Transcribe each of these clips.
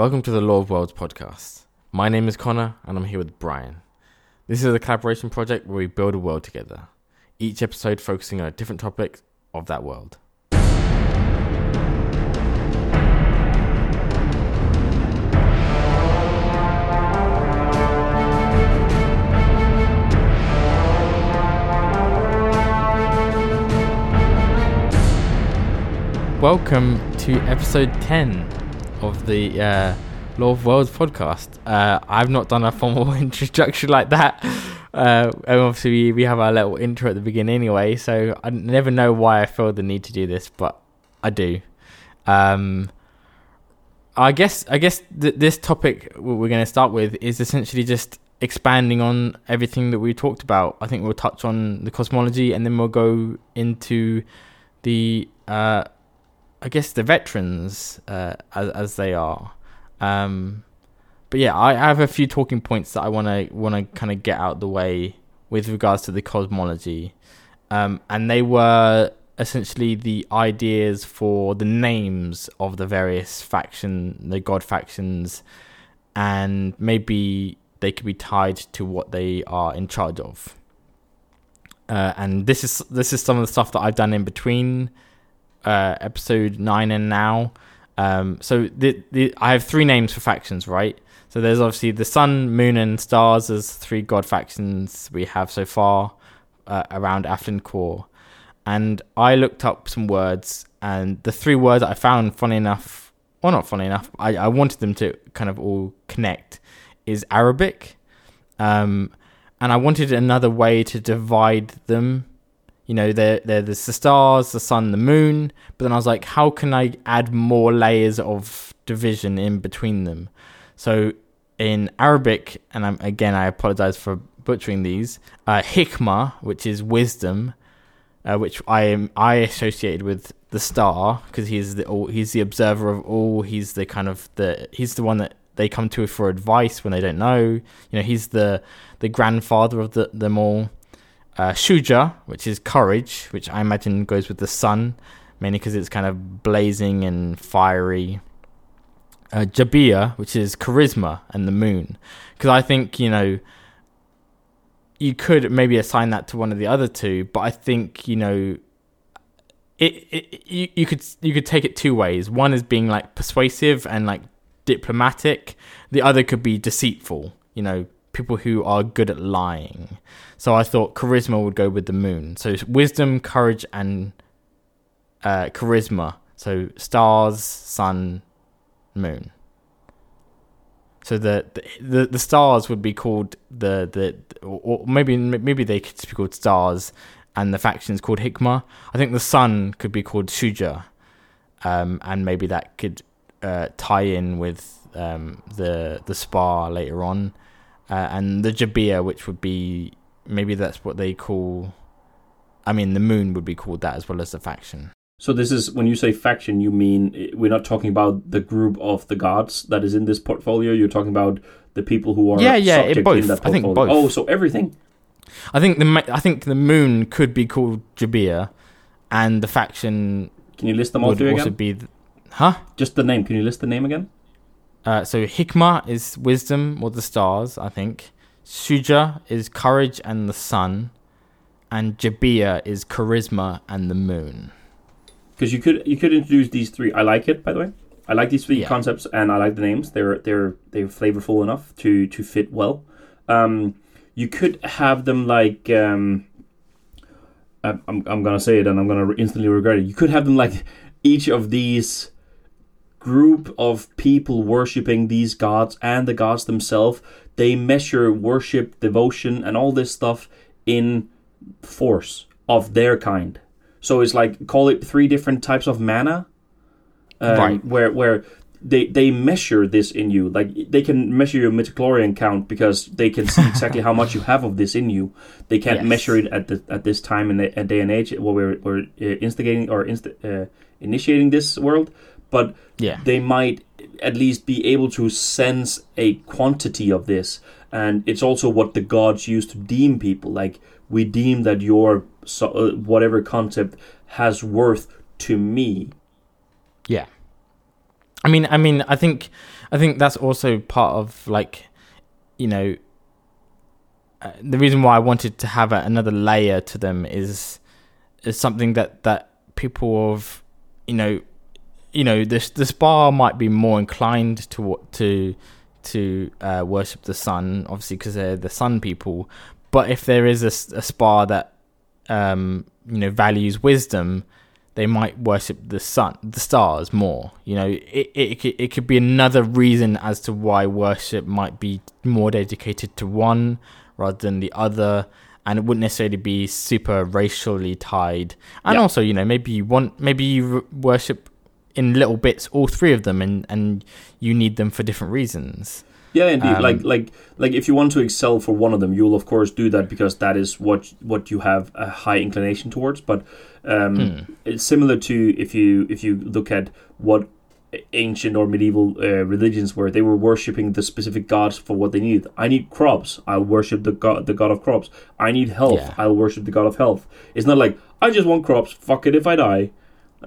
Welcome to the Law of Worlds podcast. My name is Connor and I'm here with Brian. This is a collaboration project where we build a world together, each episode focusing on a different topic of that world. Welcome to episode 10 of the uh, Law of Worlds podcast. Uh, I've not done a formal introduction like that. Uh, and obviously, we, we have our little intro at the beginning anyway, so I never know why I feel the need to do this, but I do. Um, I guess I guess th- this topic we're going to start with is essentially just expanding on everything that we talked about. I think we'll touch on the cosmology, and then we'll go into the uh, I guess the Vetrans uh, as as they are. Um, but yeah, I, have a few talking points that I want to want to kind of get out the way with regards to the cosmology, um, and they were essentially the ideas for the names of the various faction, the god factions, and maybe they could be tied to what they are in charge of. Uh, and this is this is some of the stuff that I've done in between uh, episode nine and now. Um, so the, the I have three names for factions, right? So there's obviously the sun, moon, and stars as three god factions we have so far uh, around Athlin Core. And I looked up some words, and the three words I found, funny enough, well, not funny enough, I, I wanted them to kind of all connect, is Arabic. Um, and I wanted another way to divide them you know, there they're there's the stars, the sun, the moon. But then I was like, how can I add more layers of division in between them? So in Arabic, and I'm, again, I apologize for butchering these. Uh, hikmah, which is wisdom, uh, which I am I associated with the star because he's the all, he's the observer of all. He's the kind of the he's the one that they come to for advice when they don't know. You know, he's the the grandfather of the, them all uh, Shuja, which is courage, which I imagine goes with the sun, mainly because it's kind of blazing and fiery. Uh, Jabia, which is charisma, and the moon, because I think you know you could maybe assign that to one of the other two, but I think you know it, it you, you could you could take it two ways. One is being like persuasive and like diplomatic. The other could be deceitful. You know, people who are good at lying. So I thought charisma would go with the moon. So wisdom, courage, and uh, charisma. So stars, sun, moon. So the, the the stars would be called the the or maybe maybe they could be called stars, and the factions called Hikmah. I think the sun could be called Shuja, um, and maybe that could uh, tie in with um, the the Spa later on uh, and the Jabia, which would be maybe that's what they call. I mean, the moon would be called that as well as the faction. So this is when you say faction, you mean we're not talking about the group of the gods that is in this portfolio. You're talking about the people who are yeah, yeah, it both. I think both. Oh, so everything. I think the I think the moon could be called Jabia, and the faction. Can you list them all through again? Be, the, huh? Just the name. Can you list the name again? Uh, so Hikmah is wisdom or the stars, I think. Shuja is courage and the sun, and Jabia is charisma and the moon. Because you could you could introduce these three. I like it, by the way. I like these three yeah. concepts, and I like the names. They're they're they're flavorful enough to to fit well. Um, you could have them like um, I'm I'm gonna say it, and I'm gonna instantly regret it. You could have them like each of these group of people worshipping these gods and the gods themselves. They measure worship, devotion, and all this stuff in force of their kind. So it's like call it three different types of mana, um, right? Where where they they measure this in you. Like they can measure your midichlorian count because they can see exactly how much you have of this in you. They can't yes. measure it at the at this time in the day and age where we're, we're uh, instigating or inst- uh, initiating this world but yeah. they might at least be able to sense a quantity of this. And it's also what the gods use to deem people. Like we deem that your so, uh, whatever concept has worth to me. Yeah, I mean, I mean, I think, I think that's also part of like, you know, uh, the reason why I wanted to have a, another layer to them is is something that that people of, you know, you know, this the spa might be more inclined to to to uh, worship the sun, obviously because they're the sun people. But if there is a, a spa that um, you know values wisdom, they might worship the sun, the stars more. You know, it it it could be another reason as to why worship might be more dedicated to one rather than the other. And it wouldn't necessarily be super racially tied. And yeah. also, you know, maybe you want, maybe you worship in little bits all three of them and and you need them for different reasons. Yeah indeed. Um, like like like if you want to excel for one of them you'll of course do that because that is what what you have a high inclination towards. But um, hmm. it's similar to if you if you look at what ancient or medieval uh, religions were. They were worshipping the specific gods for what they need i need crops. I'll worship the god the god of crops. I need health. Yeah. i'll worship the god of health. It's not like i just want crops. Fuck it. If i die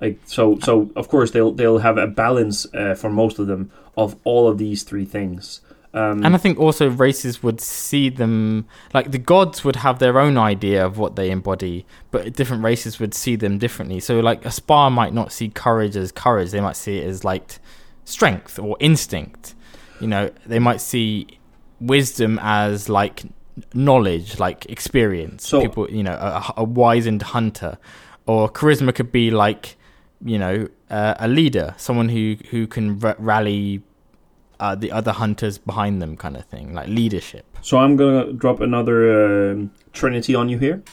like so, so of course they'll they'll have a balance uh, for most of them of all of these three things. Um, and I think also races would see them like the gods would have their own idea of what they embody, but different races would see them differently. So like a spa might not see courage as courage; they might see it as like strength or instinct. You know, they might see wisdom as like knowledge, like experience. So, People, you know, a, a wizened hunter, or charisma could be like you know, uh, a leader, someone who who can r- rally uh, the other hunters behind them, kind of thing, like leadership. So I'm gonna drop another uh, trinity on you here,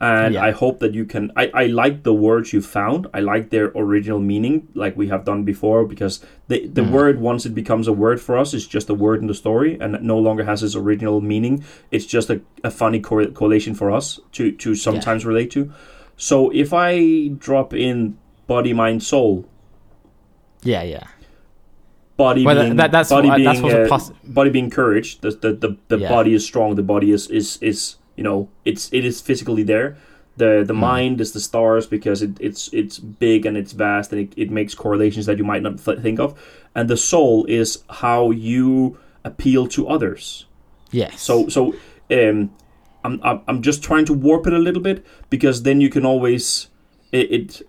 and yeah. I hope that you can. I I like the words you found. I like their original meaning, like we have done before, because the the mm. word once it becomes a word for us is just a word in the story, and no longer has its original meaning. It's just a, a funny correlation for us to to sometimes yeah. relate to. So if I drop in body, mind, soul. Yeah, yeah. Body well, being that, that's body what, being that's uh, body being courage. The the the, the yeah. body is strong. The body is is is you know it's it is physically there. The the mm. mind is the stars because it, it's it's big and it's vast and it, it makes correlations that you might not th- think of. And the soul is how you appeal to others. Yes. So so um, I'm I'm just trying to warp it a little bit because then you can always it, it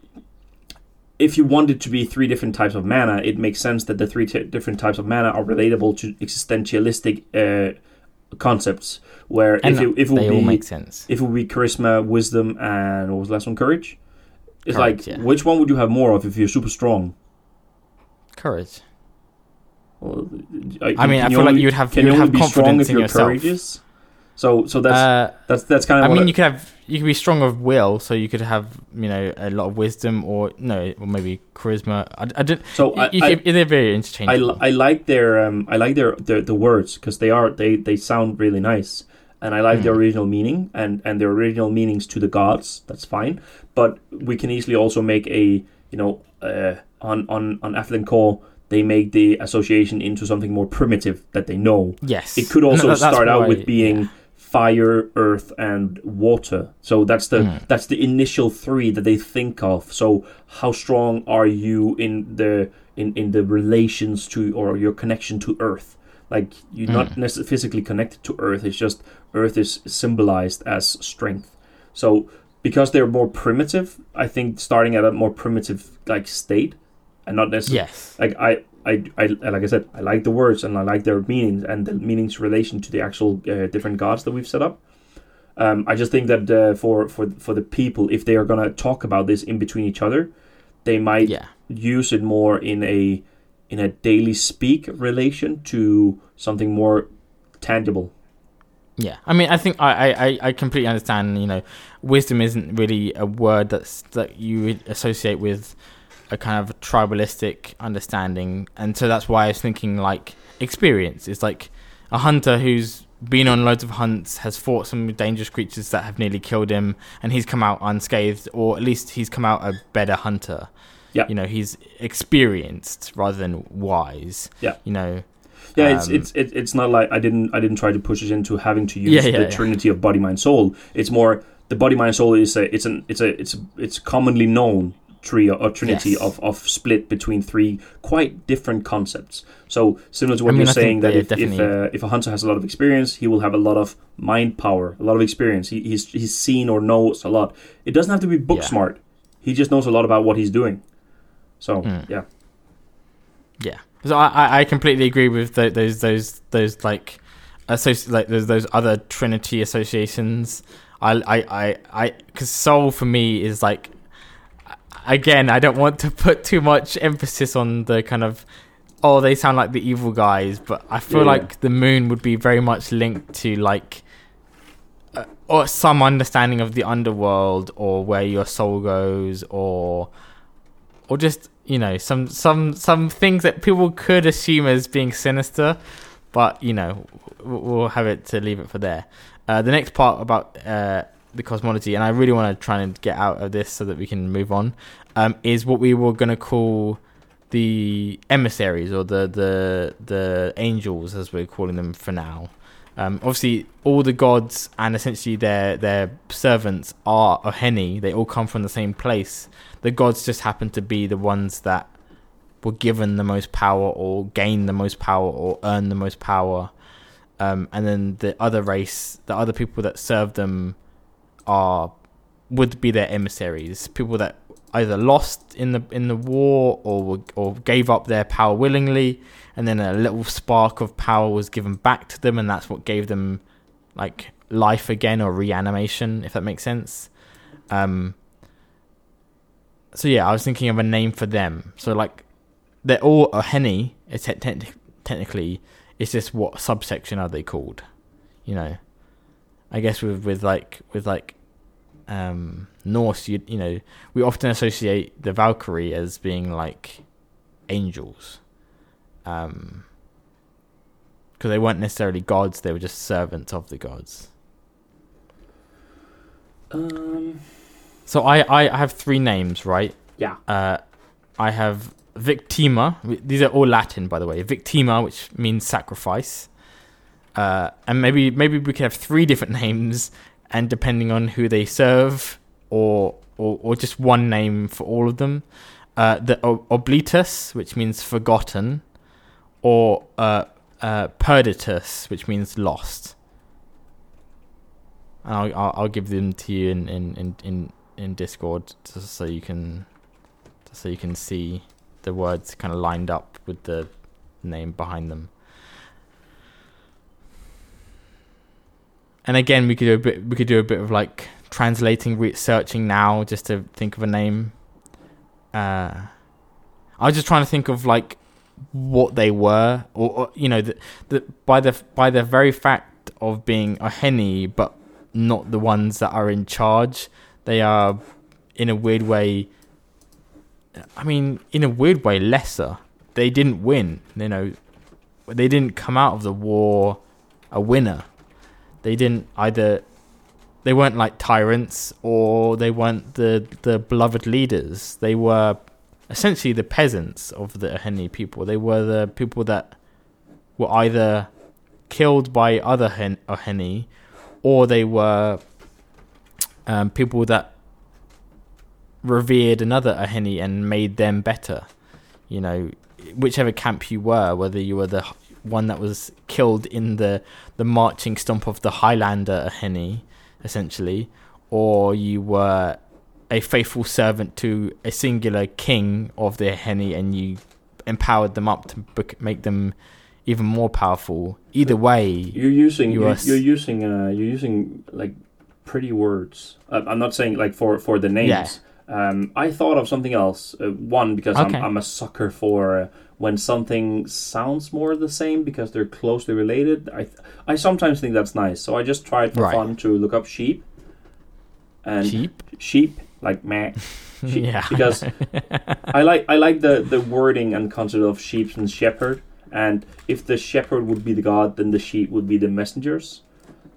if you want it to be three different types of mana, it makes sense that the three t- different types of mana are relatable to existentialistic uh, concepts. Where and if it, if it would be make sense. if it would be charisma, wisdom, and what was the last one? Courage. It's Courage, like yeah. which one would you have more of if you're super strong? Courage. Well, I, I mean, I feel only, like you'd have can you'd you have confidence in yourself. Courageous? So so that's uh, that's that's kind of. I mean, you could have you could be strong of will, so you could have you know a lot of wisdom, or no, or maybe charisma. I, I. So I, you, I, they're very interchangeable. I, I like their um I like their their the words because they are they they sound really nice, and I like mm. their original meaning and and their original meanings to the gods. That's fine, but we can easily also make a you know uh, on on on Athlin Core they make the association into something more primitive that they know. Yes, it could also no, start out with being. Yeah fire, earth, and water. So that's the mm. that's the initial three that they think of. So how strong are you in the in, in the relations to or your connection to earth? Like you're mm. not necessarily physically connected to earth. It's just earth is symbolized as strength. So because they're more primitive, I think starting at a more primitive like state and not necessarily yes. like I I, I like I said, I like the words and I like their meanings and the meanings relation to the actual uh, different gods that we've set up. Um, I just think that uh, for for for the people, if they are gonna talk about this in between each other, they might yeah. use it more in a in a daily speak relation to something more tangible. Yeah, I mean, I think I, I, I completely understand. You know, wisdom isn't really a word that's that you would associate with a kind of tribalistic understanding, and so that's why I was thinking like experience. It's like a hunter who's been on loads of hunts, has fought some dangerous creatures that have nearly killed him, and he's come out unscathed, or at least he's come out a better hunter. Yeah, you know, he's experienced rather than wise. Yeah, you know. Yeah, um, it's it's it's not like I didn't I didn't try to push it into having to use yeah, yeah, the yeah. trinity of body mind soul. It's more the body mind soul is a it's an it's a it's it's commonly known trio or trinity Yes. of, of split between three quite different concepts. So similar to what I mean, you're I saying that if if, uh, if a hunter has a lot of experience, he will have a lot of mind power, a lot of experience. He, he's he's seen or knows a lot. It doesn't have to be book Yeah. smart. He just knows a lot about what he's doing. So Mm. yeah, Yeah, so I, I- I completely agree with tho- those those those like associ- like those those other Trinity associations. I I I I because soul for me is like again I don't want to put too much emphasis on the kind of oh they sound like the evil guys, but I feel Yeah. like the moon would be very much linked to like. Uh, or some understanding of the underworld, or where your soul goes, or or just you know some some some things that people could assume as being sinister, but you know we'll have it to leave it for there. Uh, the next part about uh, the cosmology, and I really want to try and get out of this so that we can move on, um, is what we were going to call the emissaries or the the the angels, as we're calling them for now. Um, obviously, all the gods and essentially their their servants are Oheni. They all come from the same place the gods just happen to be the ones that were given the most power or gain the most power or earn the most power um, and then the other race the other people that serve them are would be their emissaries people that either lost in the in the war or or gave up their power willingly and then a little spark of power was given back to them and that's what gave them like life again or reanimation if that makes sense um so yeah, I was thinking of a name for them. So like, they're all a henny. It's te- te- technically, it's just what subsection are they called? You know, I guess with with like with like um Norse, you you know, we often associate the Valkyrie as being like angels, um, because they weren't necessarily gods; they were just servants of the gods. um, So I, I have three names, right? yeah, Uh, I have Victima. These are all Latin, by the way. Victima, which means sacrifice. Uh, and maybe maybe we could have three different names, and depending on who they serve, or or, or just one name for all of them. Uh, the Oblitus, which means forgotten, or uh, uh, Perditus, which means lost. And I'll, I'll I'll give them to you in in in in, in Discord just so you can so you can see the words kind of lined up with the name behind them. And again, we could do a bit. We could do a bit of like translating, re- searching now, just to think of a name. Uh, I was just trying to think of like what they were, or, or you know, the, the by the by the very fact of being a henny, but not the ones that are in charge. They are, in a weird way. I mean, in a weird way, lesser. They didn't win. You know, they didn't come out of the war a winner. They didn't either. They weren't like tyrants, or they weren't the the beloved leaders. They were essentially the peasants of the Henny people. They were the people that were either killed by other Hen- Henny, or they were um, people that revered another Oheni and made them better. You know, whichever camp you were, whether you were the one that was killed in the the marching stomp of the Highlander Henny, essentially, or you were a faithful servant to a singular king of the Henny, and you empowered them up to make them even more powerful. Either way, you're using You you're, you're using uh, you're using like pretty words. I'm not saying like for for the names. Yeah. Um, I thought of something else. Uh, one because Okay. I'm I'm a sucker for uh, when something sounds more the same because they're closely related. I I sometimes think that's nice. So I just tried for Right. fun to look up sheep. And cheap. sheep like meh. Sheep, yeah, because I like I like the the wording and concept of sheep and shepherd. And if the shepherd would be the god, then the sheep would be the messengers.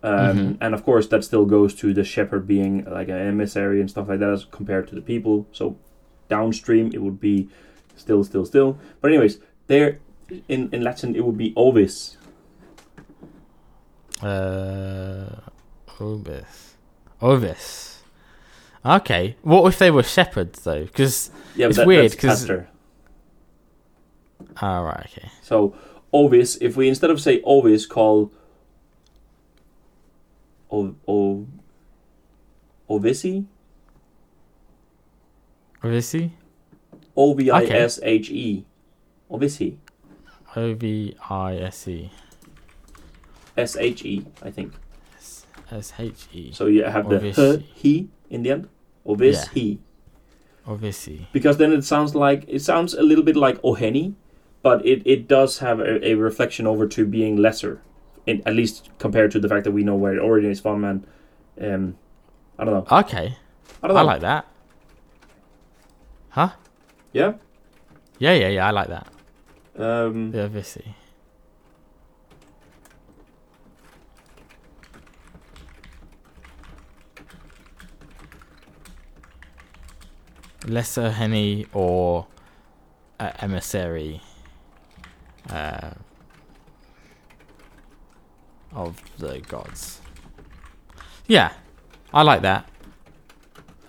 Um, Mhm. And of course, that still goes to the shepherd being like an emissary and stuff like that as compared to the people. So downstream, it would be still, still, still. But anyways, there in in Latin, it would be ovis. Uh, Ovis. Ovis. Okay. What if they were shepherds though? Because Yeah, It's that, weird, that's 'cause- pastor. oh right, okay. So Ovis, if we instead of say Ovis, call o, o, Ovisi, Ovisi, O V I S H E, Ovisi, O V I S E S H E, I think. S H E. So you have the Ovisi. h, he in the end. Ovis, Yeah. he. Ovisi. Because then it sounds like it sounds a little bit like Oheni, but it, it does have a, a reflection over to being lesser, in, at least compared to the fact that we know where it originates from. And um, I don't know. Okay. I don't know. I like that. Huh? Yeah. Yeah, yeah, yeah. I like that. Um, The Ovisi. Lesser Henny or uh, emissary uh, of the gods. Yeah, I like that.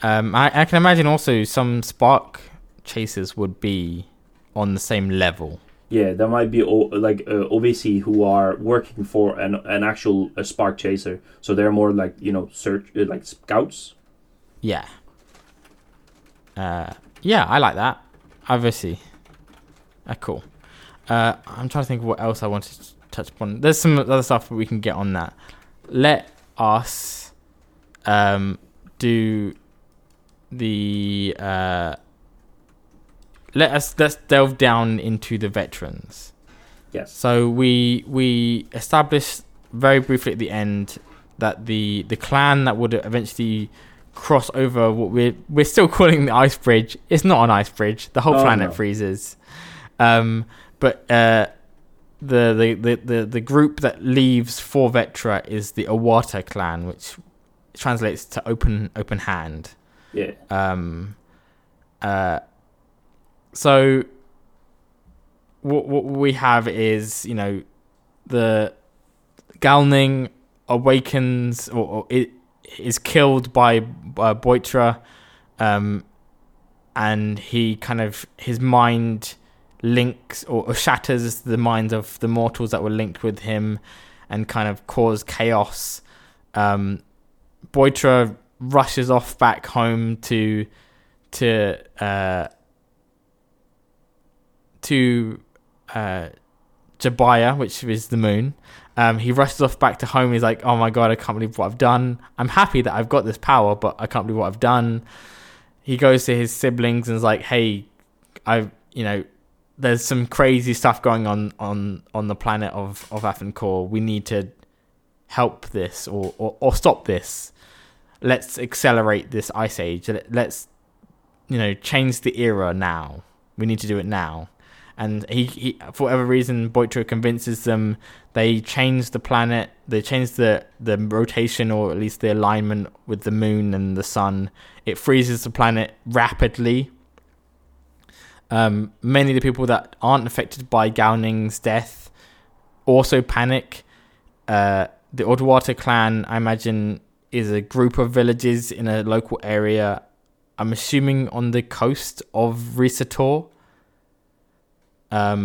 Um, I, I can imagine also some spark chasers would be on the same level. Yeah, there might be like uh, OVC who are working for an an actual uh, spark chaser, so they're more like you know search uh, like scouts. Yeah. Uh, yeah, I like that. Obviously. Uh, cool. Uh, I'm trying to think of what else I wanted to touch upon. There's some other stuff we can get on that. Let us um, do the. Uh, let us let's delve down into the Vetrans. Yes. So we we established very briefly at the end that the the clan that would eventually cross over what we're we're still calling the ice bridge. It's not an ice bridge. The whole Oh, planet no. freezes. Um, but uh, the, the the the the group that leaves for Vetra is the Awata clan, which translates to open open hand. Yeah. Um, uh, so what what we have is you know the Galning awakens or, or it is killed by uh, Boitra, um, and he kind of his mind links or, or shatters the minds of the mortals that were linked with him, and kind of cause chaos. Um, Boitra rushes off back home to to uh, to uh, Jabia, which is the moon. Um, he rushes off back to home. He's like, "Oh my god, I can't believe what I've done. I'm happy that I've got this power, but I can't believe what I've done." He goes to his siblings and is like, "Hey, I, you know, there's some crazy stuff going on on on the planet of of Athencore. We need to help this or or, or stop this. Let's accelerate this ice age. Let- Let's, you know, change the era now. We need to do it now." And he, he for whatever reason Boitra convinces them they change the planet they change the the rotation or at least the alignment with the moon and the sun. It freezes the planet rapidly. Um, many of the people that aren't affected by Galning's death also panic. Uh, the Odwata clan I imagine is a group of villages in a local area I'm assuming on the coast of Risator um,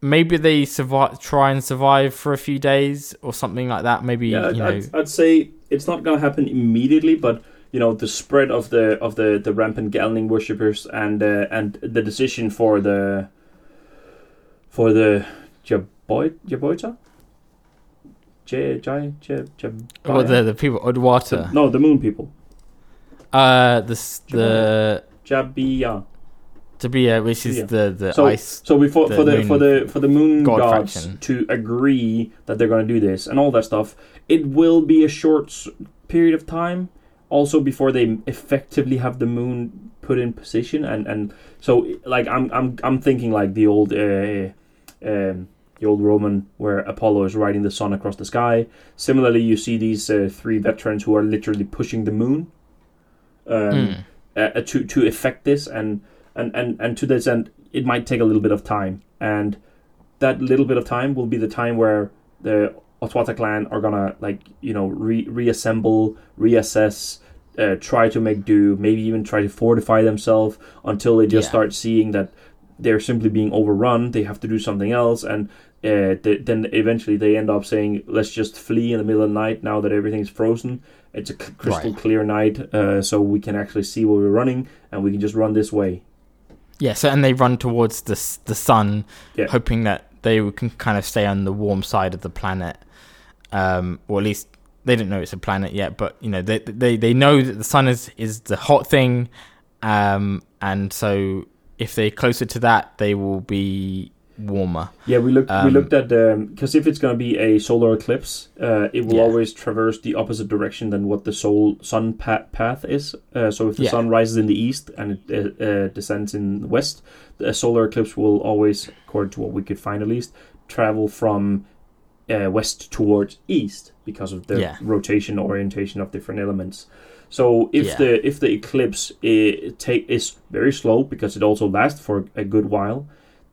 maybe they survive, try and survive for a few days or something like that. Maybe Yeah, you know, I'd, I'd say it's not going to happen immediately, but you know the spread of the of the the rampant Galning worshippers and uh, and the decision for the for the Jaboy Jaboita. J J J J. well, the the people Odwata, No, the moon people. uh, the the Jabia. Tabia, which is Yeah. the the So- ice. So before The for the moon for the for the moon god gods faction. to agree that they're going to do this and all that stuff, it will be a short period of time. Also, before they effectively have the moon put in position, and and so like I'm I'm I'm thinking like the old uh, um, the old Roman where Apollo is riding the sun across the sky. Similarly, you see these uh, three veterans who are literally pushing the moon. Um, Mm. uh, to to effect this and and and and to this end it might take a little bit of time and that little bit of time will be the time where the Otwata clan are gonna like you know re- reassemble reassess uh, try to make do, maybe even try to fortify themselves until they just Yeah. start seeing that they're simply being overrun. They have to do something else, and uh, th- then eventually they end up saying, "Let's just flee in the middle of the night now that everything's frozen. It's a c- crystal Right. clear night, uh, so we can actually see where we're running, and we can just run this way." Yeah, so and they run towards the s- the sun, Yeah. hoping that they can kind of stay on the warm side of the planet, um, or at least they don't know it's a planet yet. But you know, they they they know that the sun is is the hot thing, um, and so if they're closer to that, they will be warmer. Yeah, we looked. we Um, looked at because if it's going to be a solar eclipse, uh, it will Yeah. always traverse the opposite direction than what the sol- sun pa- path is. Uh, so if the Yeah. sun rises in the east and it uh, uh, descends in the west, the solar eclipse will always, according to what we could find at least, travel from uh, west towards east because of the Yeah. rotation orientation of different elements. So if Yeah. the if the eclipse i take is very slow because it also lasts for a good while,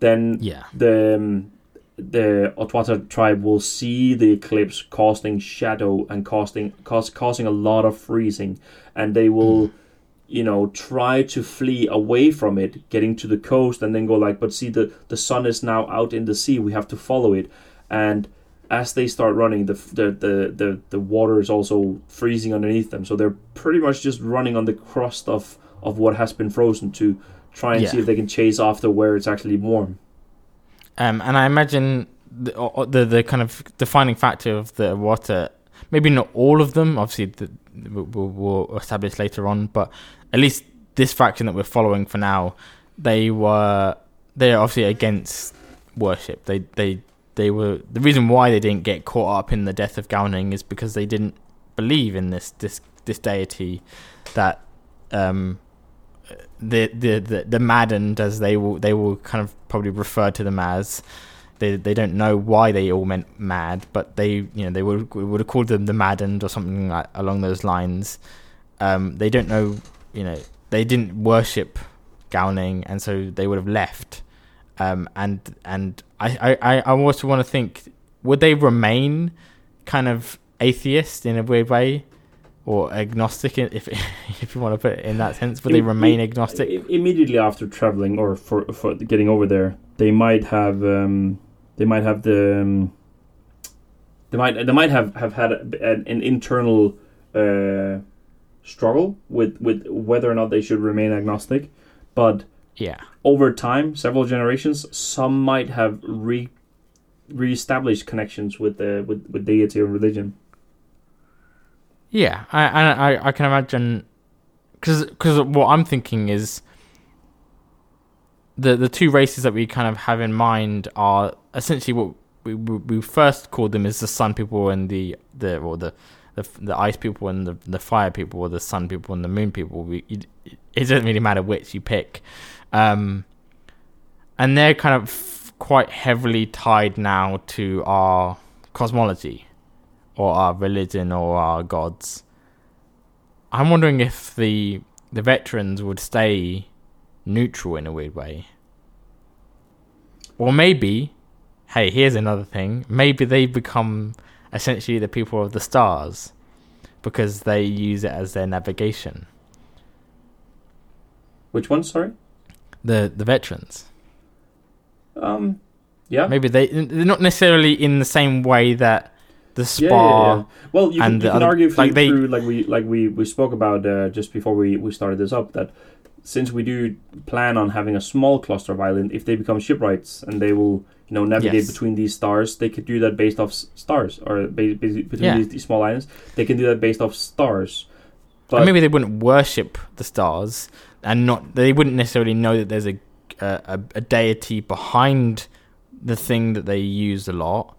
then Yeah, the um, the Otwata tribe will see the eclipse casting shadow and casting cause, causing a lot of freezing, and they will, you know, try to flee away from it, getting to the coast, and then go like, but see the the sun is now out in the sea, we have to follow it, and as they start running, the the the the, the water is also freezing underneath them, so they're pretty much just running on the crust of of what has been frozen to try and Yeah. see if they can chase after where it's actually warm. um, and I imagine the, o- the the kind of defining factor of the water, maybe not all of them. Obviously, the, we'll, we'll establish later on, but at least this faction that we're following for now, they were they're obviously against worship. They they they were the reason why they didn't get caught up in the death of Galning is because they didn't believe in this this this deity that um the the the, the maddened as they will they will kind of probably refer to them as. They they don't know why they all meant mad but they you know they would would have called them the maddened or something like along those lines. Um they don't know you know they didn't worship Galning and so they would have left. Um and and I I I also want to think would they remain kind of atheist in a weird way or agnostic if if you want to put it in that sense but they remain agnostic immediately after traveling or for for getting over there, they might have um, they might have the um, they might they might have have had an, an internal uh, struggle with with whether or not they should remain agnostic, but yeah over time, several generations, some might have re reestablished connections with the with, with deity or religion. Yeah, I I I, can imagine because because what I'm thinking is the the two races that we kind of have in mind are essentially what we we, first called them is the sun people and the the or the the, the ice people and the the fire people or the sun people and the moon people. We it, it doesn't really matter which you pick, um, and they're kind of quite heavily tied now to our cosmology or our religion or our gods. I'm wondering if the the Vetrans would stay neutral in a weird way. Or maybe, hey, here's another thing. Maybe they become essentially the people of the stars because they use it as their navigation. Which one? Sorry. The the Vetrans. Um. Yeah. Maybe they they're not necessarily in the same way that the spa yeah, yeah. Well, you can, you can argue through, like they- through like we like we, we spoke about uh, just before we, we started this up that since we do plan on having a small cluster of island, if they become shipwrights and they will you know navigate Yes. between these stars, they could do that based off stars or ba- ba- between Yeah. these, these small islands. They can do that based off stars. But and maybe they wouldn't worship the stars and not they wouldn't necessarily know that there's a a, a deity behind the thing that they use a lot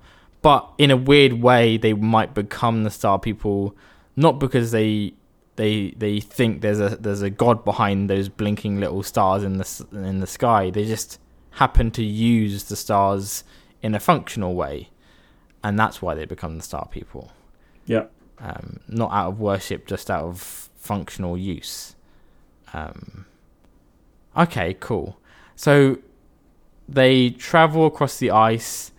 but in a weird way they might become the star people not because they they they think there's a there's a god behind those blinking little stars in the in the sky they just happen to use the stars in a functional way and that's why they become the star people yeah, um, not out of worship, just out of functional use. Um, okay, cool. So they travel across the ice.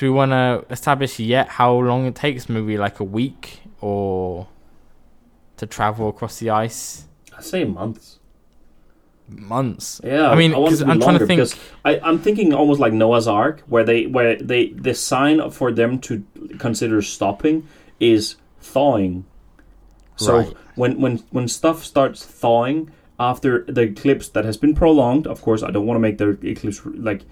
Do we want to establish yet how long it takes? Maybe like a week or to travel across the ice? I say months. Months. Yeah, I mean, I want I'm trying to think- I, I'm thinking almost like Noah's Ark, where they where they the sign for them to consider stopping is thawing. So Right. when when when stuff starts thawing after the eclipse that has been prolonged, of course, I don't want to make the eclipse like.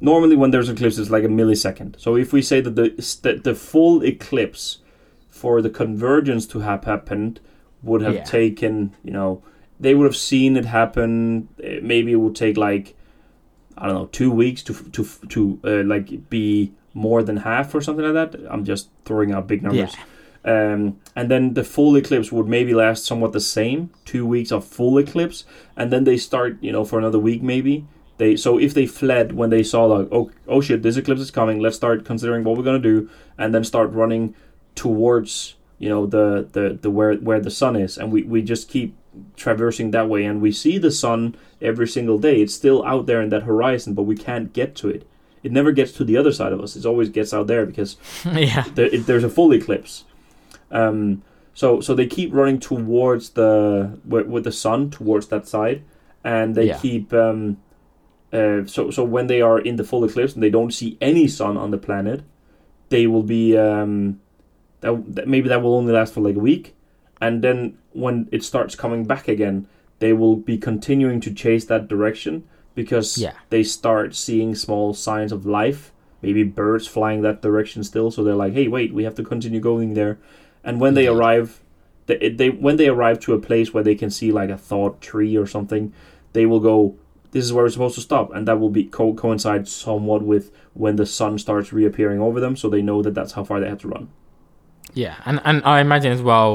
Normally, when there's eclipse, it's like a millisecond. So if we say that the the full eclipse for the convergence to have happened would have Yeah. taken, you know, they would have seen it happen. eh, Maybe it would take like I don't know two weeks to to to uh, like be more than half or something like that. I'm just throwing out big numbers. Um, and then the full eclipse would maybe last somewhat the same, two weeks of full eclipse, and then they start, you know, for another week maybe. They so if they fled when they saw like, oh, oh shit, this eclipse is coming. Let's start considering what we're gonna do, and then start running towards, you know, the the, the where where the sun is, and we we just keep traversing that way, and we see the sun every single day. It's still out there in that horizon, but we can't get to it. It never gets to the other side of us. It always gets out there because yeah. there, it, there's a full eclipse. Um, so so they keep running towards the with, with the sun towards that side, and they Yeah. keep um, uh, so so when they are in the full eclipse and they don't see any sun on the planet, they will be um, that, that maybe that will only last for like a week, and then when it starts coming back again, they will be continuing to chase that direction because Yeah. they start seeing small signs of life maybe birds flying that direction still. So they're like hey wait we have to continue going there. And when they arrive they, they when they arrive to a place where they can see like a thought tree or something they will go this is where we're supposed to stop and that will be co- coincide somewhat with when the sun starts reappearing over them so they know that that's how far they had to run Yeah, and and I imagine as well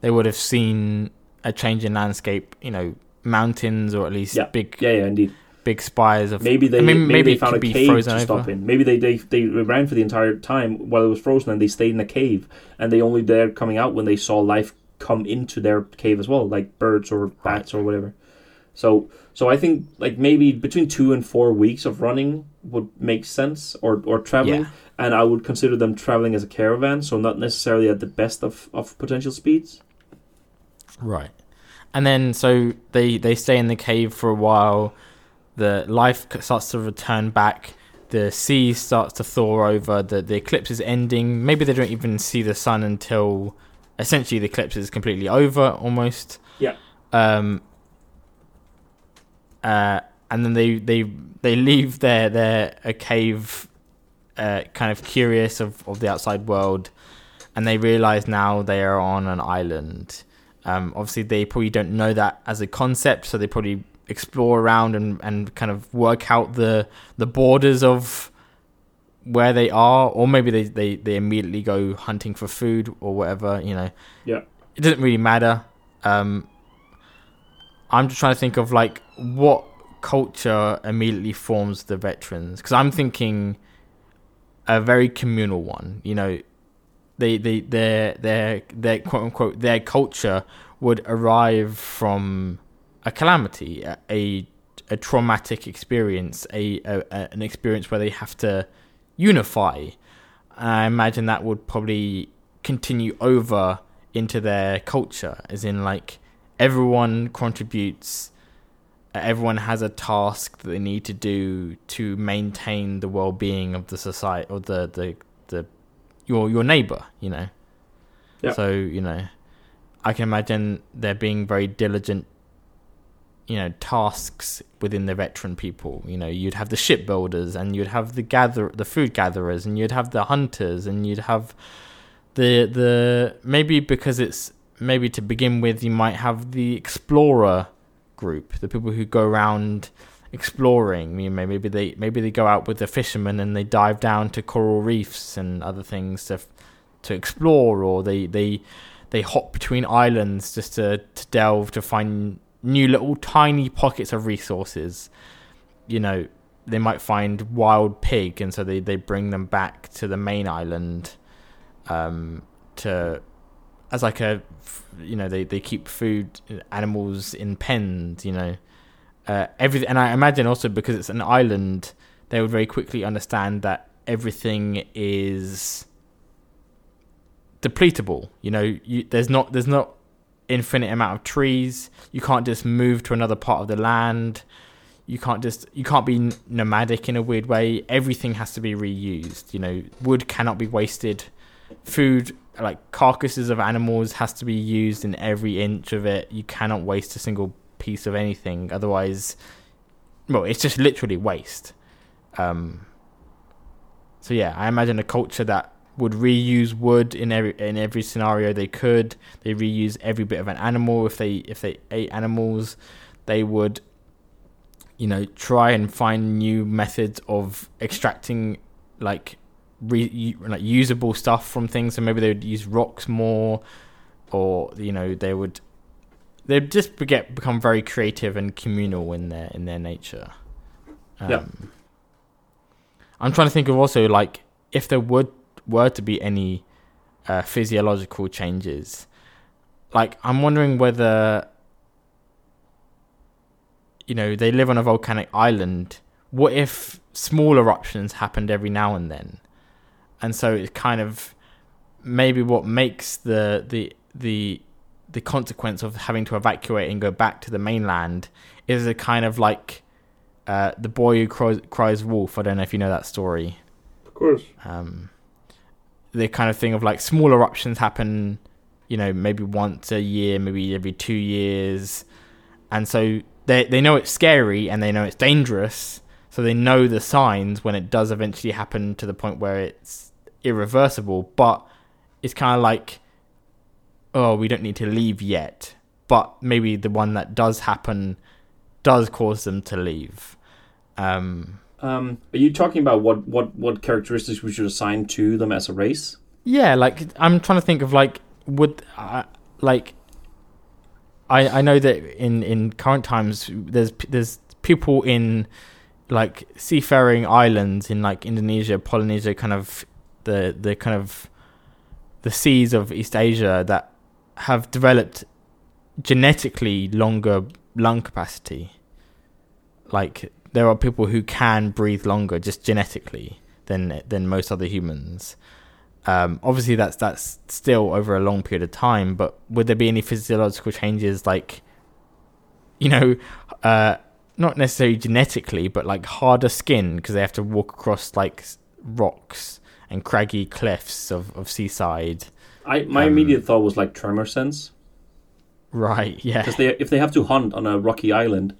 they would have seen a change in landscape. You know, mountains or at least Yeah. big yeah yeah indeed big spires of. maybe they I mean, maybe, maybe they found a cave to stop over. in maybe they, they they ran for the entire time while it was frozen and they stayed in a cave and they only dared coming out when they saw life come into their cave as well like birds or bats or whatever so so i think like maybe between two and four weeks of running would make sense or or traveling Yeah. and i would consider them traveling as a caravan so not necessarily at the best of of potential speeds Right. And then so they they stay in the cave for a while. The life starts to return back. The sea starts to thaw over. The the eclipse is ending. Maybe they don't even see the sun until essentially the eclipse is completely over almost. Yeah. Um. Uh, and then they they they leave their their a cave, uh, kind of curious of of the outside world, and they realize now they are on an island. Um, obviously, they probably don't know that as a concept, so they probably explore around and, and kind of work out the the borders of where they are, or maybe they, they, they immediately go hunting for food or whatever. You know, Yeah. it doesn't really matter. Um, I'm just trying to think of like what culture immediately forms the Vetrans because I'm thinking a very communal one. You know, they they their their their quote unquote their culture would arrive from a calamity, a a, traumatic experience, a, a, a an experience where they have to unify. I imagine that would probably continue over into their culture, as in like everyone contributes. Everyone has a task that they need to do to maintain the well-being of the society or the the, the your your neighbor. You know. Yeah. So you know, I can imagine there being very diligent, you know, tasks within the Vetran people. You know, you'd have the shipbuilders, and you'd have the gather the food gatherers, and you'd have the hunters, and you'd have the the maybe because it's maybe to begin with, you might have the explorer group, the people who go around exploring. You know, maybe they maybe they go out with the fishermen and they dive down to coral reefs and other things to to explore, or they they they hop between islands just to to delve to find new little tiny pockets of resources. You know, they might find wild pig, and so they they bring them back to the main island, um, to as like a you know they they keep food animals in pens. You know, uh, everything, and I imagine also because it's an island, they would very quickly understand that everything is depletable. You know, you, there's not there's not infinite amount of trees. You can't just move to another part of the land. You can't just you can't be nomadic in a weird way. Everything has to be reused. You know, wood cannot be wasted. Food like carcasses of animals has to be used in every inch of it. You cannot waste a single piece of anything. Otherwise, well, it's just literally waste. Um, so yeah, I imagine a culture that would reuse wood in every in every scenario they could. They reuse every bit of an animal if they if they ate animals. They would, you know, try and find new methods of extracting like re, like usable stuff from things. So maybe they would use rocks more, or you know they would they'd just get become very creative and communal in their in their nature. Um, yeah. I'm trying to think of also like if there would were to be any uh, physiological changes, like I'm wondering whether you know they live on a volcanic island. What if small eruptions happened every now and then? And so it's kind of maybe what makes the the the the consequence of having to evacuate and go back to the mainland is a kind of like uh, the boy who cries, cries, wolf. I don't know if you know that story. Of course. Um, the kind of thing of like small eruptions happen, you know, maybe once a year, maybe every two years, and so they they know it's scary and they know it's dangerous, so they know the signs when it does eventually happen to the point where it's irreversible, but it's kind of like, oh, we don't need to leave yet. But maybe the one that does happen does cause them to leave. Um, um, are you talking about what, what, what characteristics we should assign to them as a race? Yeah, like I'm trying to think of like would uh, like I I know that in in current times there's there's people in like seafaring islands in like Indonesia, Polynesia, kind of the the kind of the seas of East Asia that have developed genetically longer lung capacity. Like there are people who can breathe longer just genetically than than most other humans. Um, obviously, that's that's still over a long period of time. But would there be any physiological changes, like you know, uh, not necessarily genetically, but like harder skin because they have to walk across like rocks and craggy cliffs of, of seaside. I my um, immediate thought was like tremor sense. Right. Yeah. Because they if they have to hunt on a rocky island,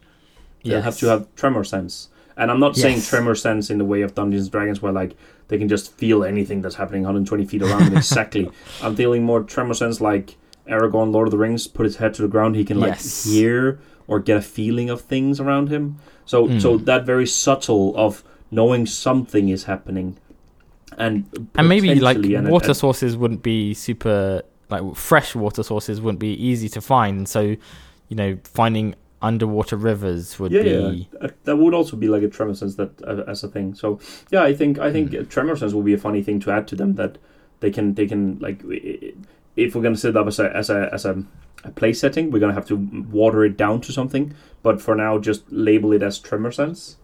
they yes. have to have tremor sense. And I'm not yes. saying tremor sense in the way of Dungeons and Dragons, where like they can just feel anything that's happening 120 feet around them exactly. I'm feeling more tremor sense like Aragorn, Lord of the Rings, put his head to the ground. He can like yes. hear or get a feeling of things around him. So mm. so that very subtle of knowing something is happening and and maybe like water sources wouldn't be super like fresh water sources wouldn't be easy to find. So you know, finding underwater rivers would yeah, be yeah. that would also be like a tremor sense that uh, as a thing. So yeah, I think I think mm. tremor sense will be a funny thing to add to them that they can they can like if we're going to set up as a as a as a, a place setting, we're going to have to water it down to something. But for now, just label it as tremor sense.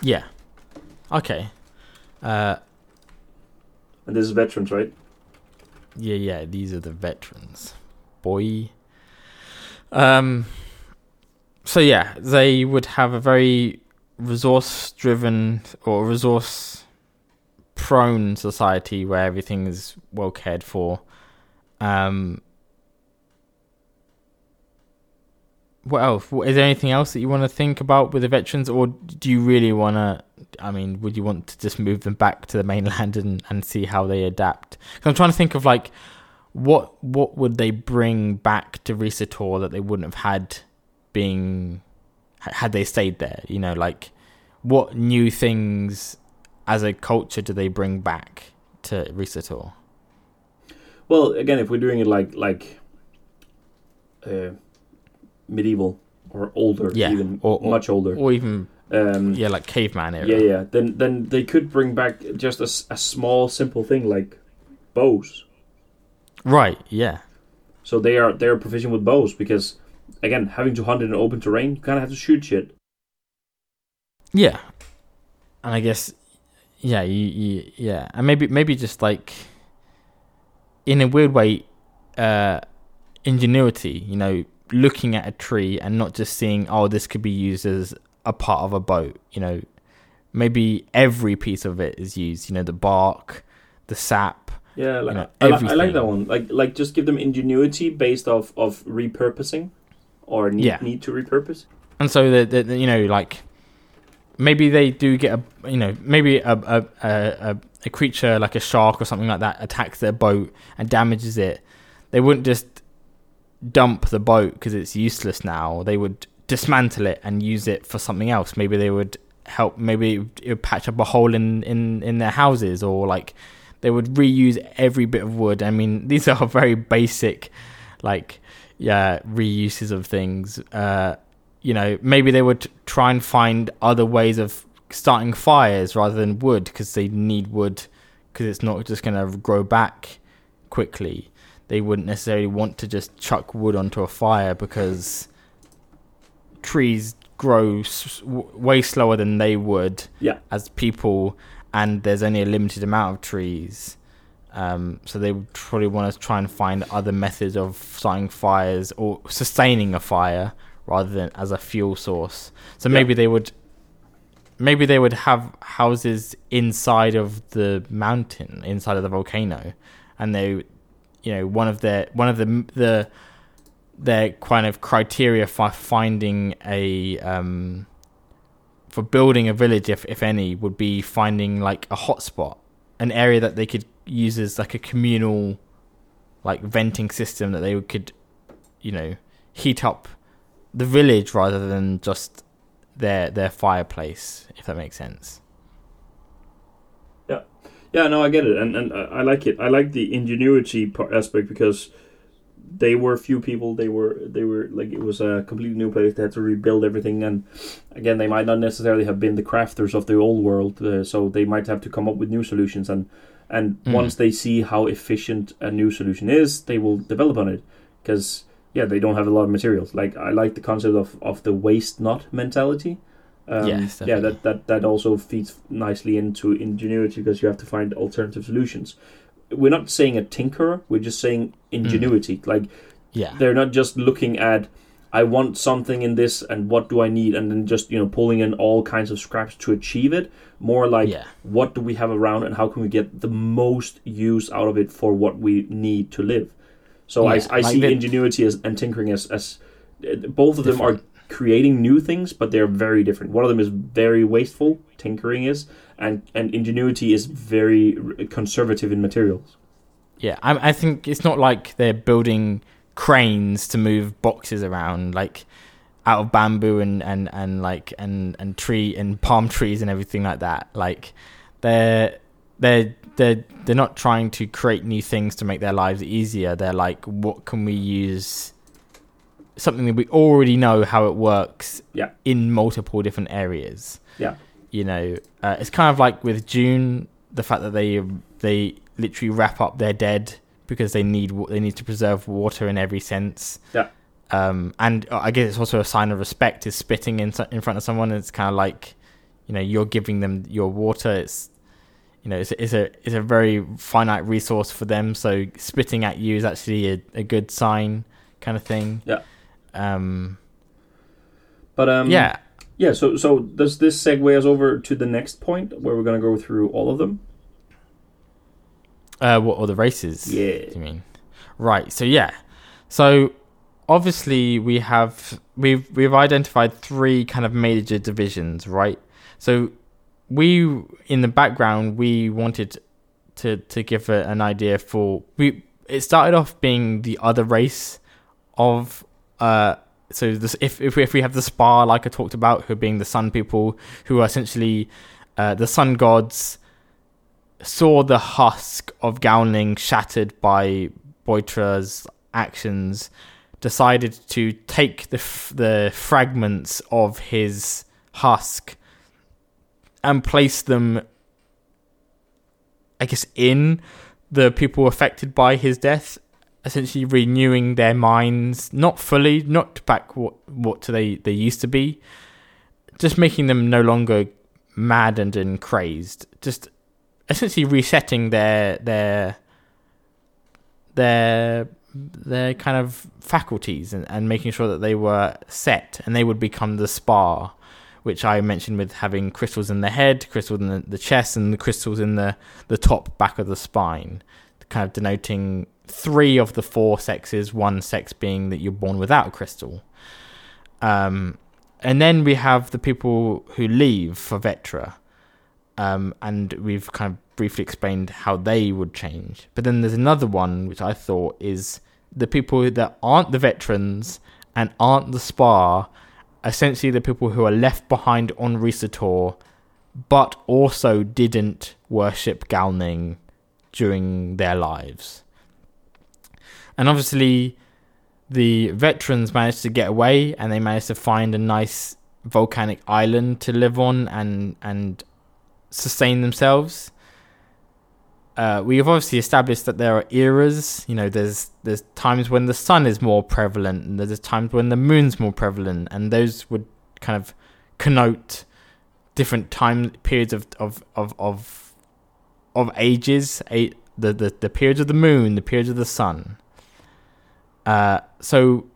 Yeah. Okay. Uh, and this is Vetrans, right? Yeah, yeah. These are the Vetrans, boy. Um. So yeah, they would have a very resource-driven or resource-prone society where everything is well cared for. Um. What else? Is there anything else that you want to think about with the Vetrans, or do you really want to I mean, would you want to just move them back to the mainland and, and see how they adapt? Because I'm trying to think of like what what would they bring back to Risator that they wouldn't have had being had they stayed there? You know, like what new things as a culture do they bring back to Risator? Well, again, if we're doing it like like uh, medieval or older, yeah, even or, or, much older, or even um, yeah, like caveman era. Yeah, yeah. Then then they could bring back just a, a small, simple thing like bows. Right. Yeah. So they are they're proficient with bows because again, having to hunt in an open terrain, you kind of have to shoot shit. Yeah, and I guess yeah, you, you yeah, and maybe maybe just like in a weird way, uh, ingenuity. You know, looking at a tree and not just seeing, oh, this could be used as a part of a boat. You know, maybe every piece of it is used. You know, the bark, the sap. Yeah, like, you know, I, li- I like that one. Like, like just give them ingenuity based off of repurposing, or need, Yeah. need to repurpose. and so the, the, the- you know like maybe they do get a you know maybe a a, a a a creature like a shark or something like that attacks their boat and damages it they wouldn't just dump the boat because it's useless now they would dismantle it and use it for something else. Maybe they would help maybe it would- patch up a hole in in in their houses or like they would reuse every bit of wood. I mean these are very basic like yeah reuses of things. Uh you know, maybe they would try and find other ways of starting fires rather than wood because they need wood because it's not just going to grow back quickly. They wouldn't necessarily want to just chuck wood onto a fire because trees grow s- w- way slower than they would Yeah. as people, and there's only a limited amount of trees. Um, so they would probably want to try and find other methods of starting fires or sustaining a fire rather than as a fuel source. So Yeah. maybe they would maybe they would have houses inside of the mountain, inside of the volcano, and they you know one of their one of the the their kind of criteria for finding a um for building a village if if any would be finding like a hotspot an area that they could use as like a communal like venting system that they could you know heat up the village rather than just their their fireplace if that makes sense Yeah, no, I get it, and and I I like it. I like the ingenuity part aspect because they were few people. They were they were like it was a completely new place. They had to rebuild everything, and again, they might not necessarily have been the crafters of the old world, uh, so they might have to come up with new solutions. And and Mm. once they see how efficient a new solution is, they will develop on it because yeah, they don't have a lot of materials. Like I like the concept of of the waste not mentality. Um, Yes, yeah, that, that that also feeds nicely into ingenuity because you have to find alternative solutions. We're not saying a tinkerer; we're just saying ingenuity. Like yeah they're not just looking at I want something in this and what do I need and then just you know pulling in all kinds of scraps to achieve it. More like yeah what do we have around and how can we get the most use out of it for what we need to live. So Yeah, I, I like see the- ingenuity as and tinkering as as uh, both of them are Different. Creating new things, but they're very different. One of them is very wasteful, tinkering is, and and ingenuity is very conservative in materials. Yeah, I, I think it's not like they're building cranes to move boxes around, like out of bamboo and and and like and and tree and palm trees and everything like that. Like they're they're they're they're not trying to create new things to make their lives easier. They're like, what can we use? Something that we already know how it works Yeah. in multiple different areas. Yeah. You know, uh, it's kind of like with June, the fact that they they literally wrap up their dead because they need they need to preserve water in every sense. Yeah. Um, and I guess it's also a sign of respect is spitting in in front of someone. It's kind of like, you know, you're giving them your water. It's you know, it's, it's a it's a very finite resource for them. So spitting at you is actually a, a good sign, kind of thing. Yeah. Um. But um, yeah. yeah. So so does this segue us over to the next point where we're gonna go through all of them? Uh. What are the races? Yeah. you mean? Right. So yeah. So obviously we have we've we've identified three kind of major divisions, right? So we in the background we wanted to to give a, an idea for we it started off being the other race of uh so this if if we, if we have the spa like I talked about who being the sun people who are essentially uh, the sun gods saw the husk of Galning shattered by Boitra's actions, decided to take the f- the fragments of his husk and place them, I guess, in the people affected by his death, essentially renewing their minds, not fully, not back what what they they used to be, just making them no longer maddened and crazed, just essentially resetting their their their their kind of faculties and, and making sure that they were set and they would become the spa which I mentioned with having crystals in the head, crystals in the, the chest, and the crystals in the, the top back of the spine, kind of denoting three of the four sexes, one sex being that you're born without a crystal. Um, and then we have the people who leave for Vetra, um, and we've kind of briefly explained how they would change. But then there's another one which I thought is the people that aren't the Vetrans and aren't the spa essentially the people who are left behind on Risator, but also didn't worship Galning during their lives. And obviously, the Vetrans managed to get away and they managed to find a nice volcanic island to live on and and sustain themselves uh, we have obviously established that there are eras. You know, there's there's times when the sun is more prevalent, and there's times when the moon's more prevalent, and those would kind of connote different time periods of of of of, of ages. A, the, the the periods of the moon, the periods of the sun. Uh, so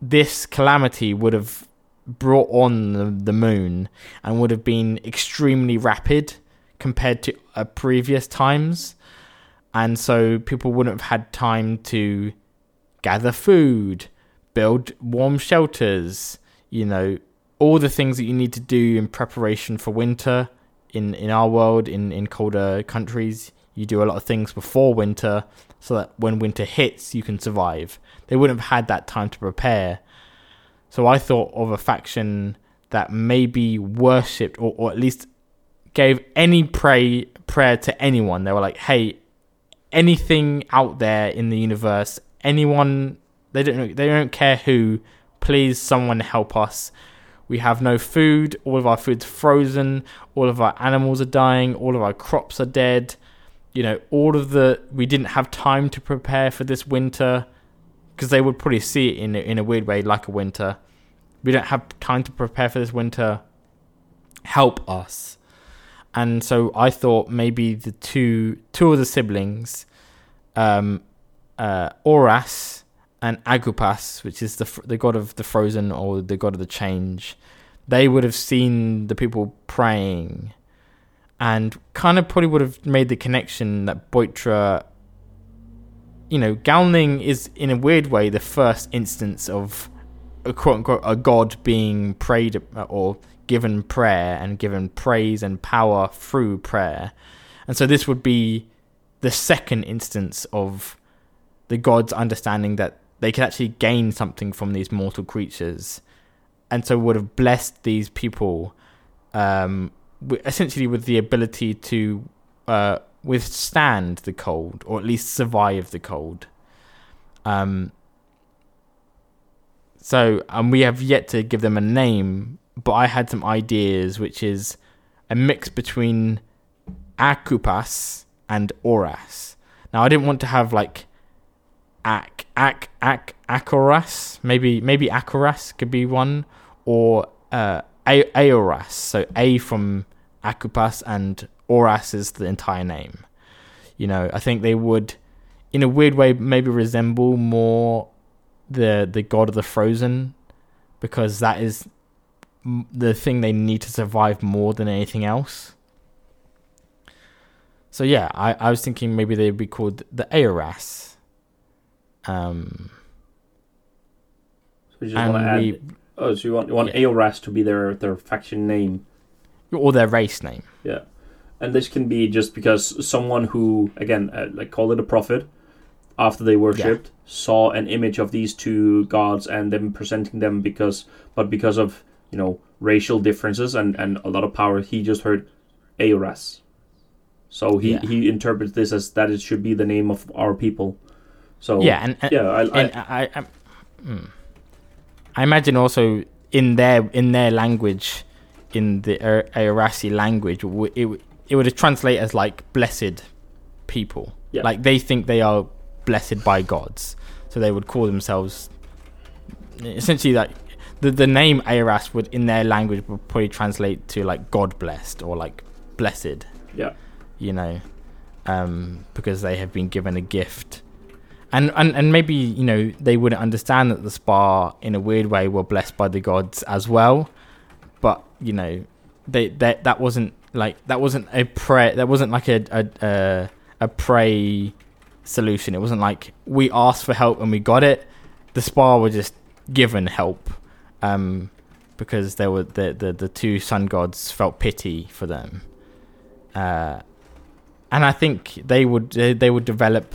this calamity would have brought on the, the moon and would have been extremely rapid compared to uh, previous times. And so people wouldn't have had time to gather food, build warm shelters, you know, all the things that you need to do in preparation for winter in, in our world, in, in colder countries. You do a lot of things before winter so that when winter hits, you can survive. They wouldn't have had that time to prepare. So I thought of a faction that maybe worshipped or, or at least gave any pray prayer to anyone. They were like, "Hey, anything out there in the universe, anyone they don't they don't care who, please someone help us. We have no food. All of our food's frozen. All of our animals are dying. All of our crops are dead. You know, all of the we didn't have time to prepare for this winter because they would probably see it in in a weird way like a winter. We don't have time to prepare for this winter. Help us and so I thought maybe the two two of the siblings, um, uh, Oras and Agupas, which is the the god of the frozen or the god of the change, they would have seen the people praying, and kind of probably would have made the connection that Boitra. You know, Galning is in a weird way the first instance of a quote unquote a god being prayed or given prayer and given praise and power through prayer. And so this would be the second instance of the gods understanding that they could actually gain something from these mortal creatures. And so would have blessed these people um, essentially with the ability to uh, withstand the cold or at least survive the cold. Um, so, and we have yet to give them a name, but I had some ideas, which is a mix between Akupas and Oras. Now I didn't want to have like Ak Ak Ak Akoras. Maybe maybe Akoras could be one, or uh, Aoras. So A from Akupas and Oras is the entire name. You know, I think they would, in a weird way, maybe resemble more the the god of the frozen, because that is the thing they need to survive more than anything else. So yeah, I, I was thinking maybe they'd be called the Aoras. Um, so you just want to add. We, oh, so you want you want yeah. Aoras to be their their faction name, or their race name? Yeah, and this can be just because someone who again uh, like call it a prophet after they worshipped yeah. saw an image of these two gods and them presenting them because but because of you know racial differences and and a lot of power he just heard Aoras so he yeah. he interprets this as that it should be the name of our people so yeah and, and yeah I and I, I, I, hmm. I, imagine also in their in their language in the Aorasi language it it would translate as like blessed people yeah. like they think they are blessed by gods so they would call themselves essentially like the the name Aras would in their language would probably translate to like God blessed or like blessed. Yeah. You know. um, because they have been given a gift. And, and and maybe you know they wouldn't understand that the spa in a weird way were blessed by the gods as well, but you know they, they that wasn't like that wasn't a pray that wasn't like a a a, a pray solution. It wasn't like we asked for help and we got it. The spa were just given help um, because there were the, the the two sun gods felt pity for them, uh, and I think they would they would develop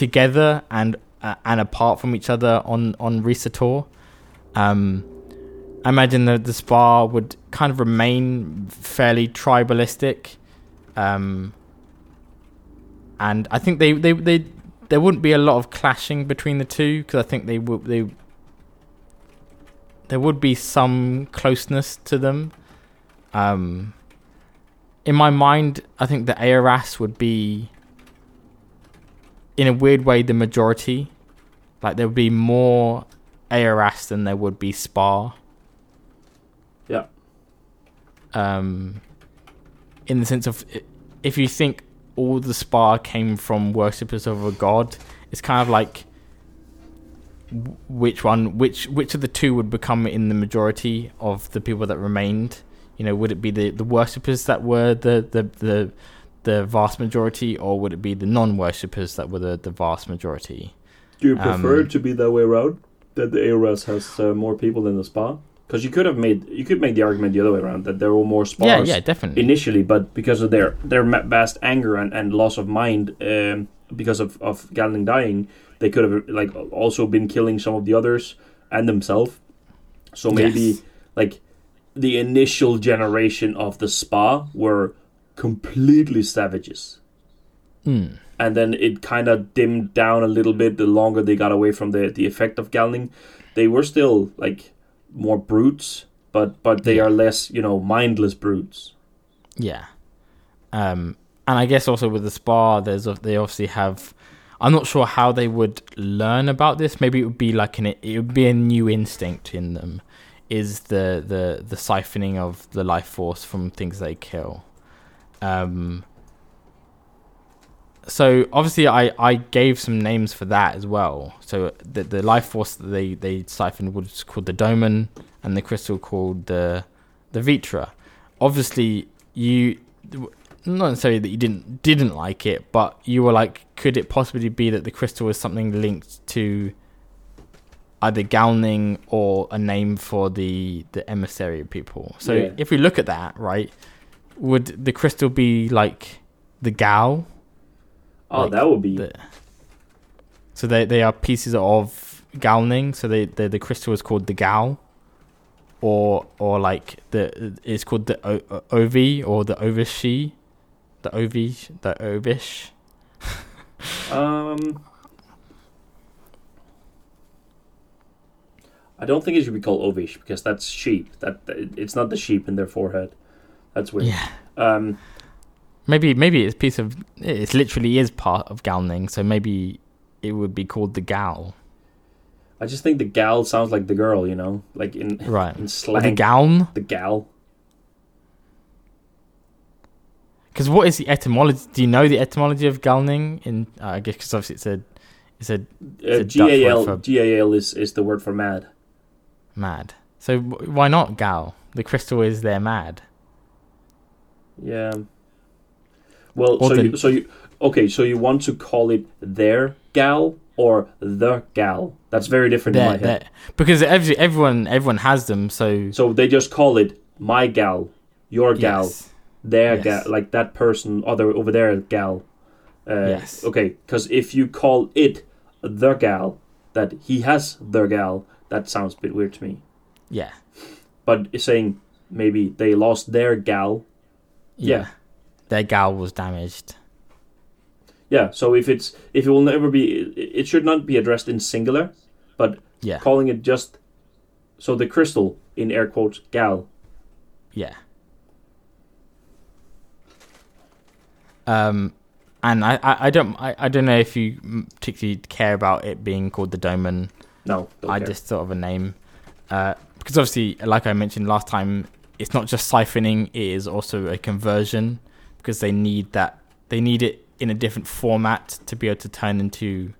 together and uh, and apart from each other on on Risator. Um, I imagine that the spa would kind of remain fairly tribalistic. Um, and I think they, they, they there wouldn't be a lot of clashing between the two because I think they would they there would be some closeness to them. Um, in my mind, I think the Aoras would be, in a weird way, the majority. Like there would be more Aoras than there would be Spa. Yeah. Um, in the sense of, if you think all the Spa came from worshippers of a god, it's kind of like which one, which which of the two would become in the majority of the people that remained? You know, would it be the the worshippers that were the the the, the vast majority, or would it be the non-worshippers that were the, the vast majority? Do you prefer um, it to be that way around? That the Aoras has uh, more people than the Spa? Because you could have made you could make the argument the other way around that there were more spas. Yeah, yeah, definitely. Initially, but because of their their vast anger and, and loss of mind, um, because of of Galning dying, they could have like also been killing some of the others and themselves. So maybe yes. like the initial generation of the spa were completely savages. Mm. And then it kind of dimmed down a little bit the longer they got away from the, the effect of Galning. They were still like more brutes, but but they yeah. are less, you know, mindless brutes. Yeah. Um and I guess also with the spa there's they obviously have I'm not sure how they would learn about this. Maybe it would be like an it would be a new instinct in them, is the the the siphoning of the life force from things they kill. Um. So obviously, I, I gave some names for that as well. So the the life force that they they siphoned was called the Doman, and the crystal called the the Vitra. Obviously, you not necessarily that you didn't didn't like it, but you were like, could it possibly be that the crystal was something linked to either Galning or a name for the the emissary people? So yeah. if we look at that, right, would the crystal be like the Gal? Oh, like that would be. The, so they they are pieces of Galning. So they, they the crystal is called the Gal or or like the it's called the o- Ovi or the Ovishi the Ovish, the Ovish. um, I don't think it should be called Ovish because that's sheep. That it's not the sheep in their forehead. That's weird. Yeah. Um, maybe maybe it's piece of it literally is part of Galning, so maybe it would be called the Gal. I just think the gal sounds like the girl, you know, like in right in slang. The gown. The gal. Because what is the etymology? Do you know the etymology of Galning? In uh, I guess because obviously it's a it's a, it's uh, a gal gal is is the word for mad. Mad. So why not gal? The crystal is their mad. Yeah. Well, or so the, you, so you okay? So you want to call it their gal or the gal? That's very different in my head. Because every, everyone everyone has them. So so they just call it my gal, your gal. Yes their yes. gal, like that person, other over there gal. Uh, yes. Okay, because if you call it the gal, that he has the gal, that sounds a bit weird to me. Yeah. But saying maybe they lost their gal. Yeah. yeah. Their gal was damaged. Yeah, so if it's if it will never be, it should not be addressed in singular, but yeah. calling it just so the crystal in air quotes gal. Yeah. Um, and I, I, I don't I, I don't know if you particularly care about it being called the Doman. No, I care. just thought of a name uh, because obviously, like I mentioned last time, it's not just siphoning; it is also a conversion because they need that they need it in a different format to be able to turn into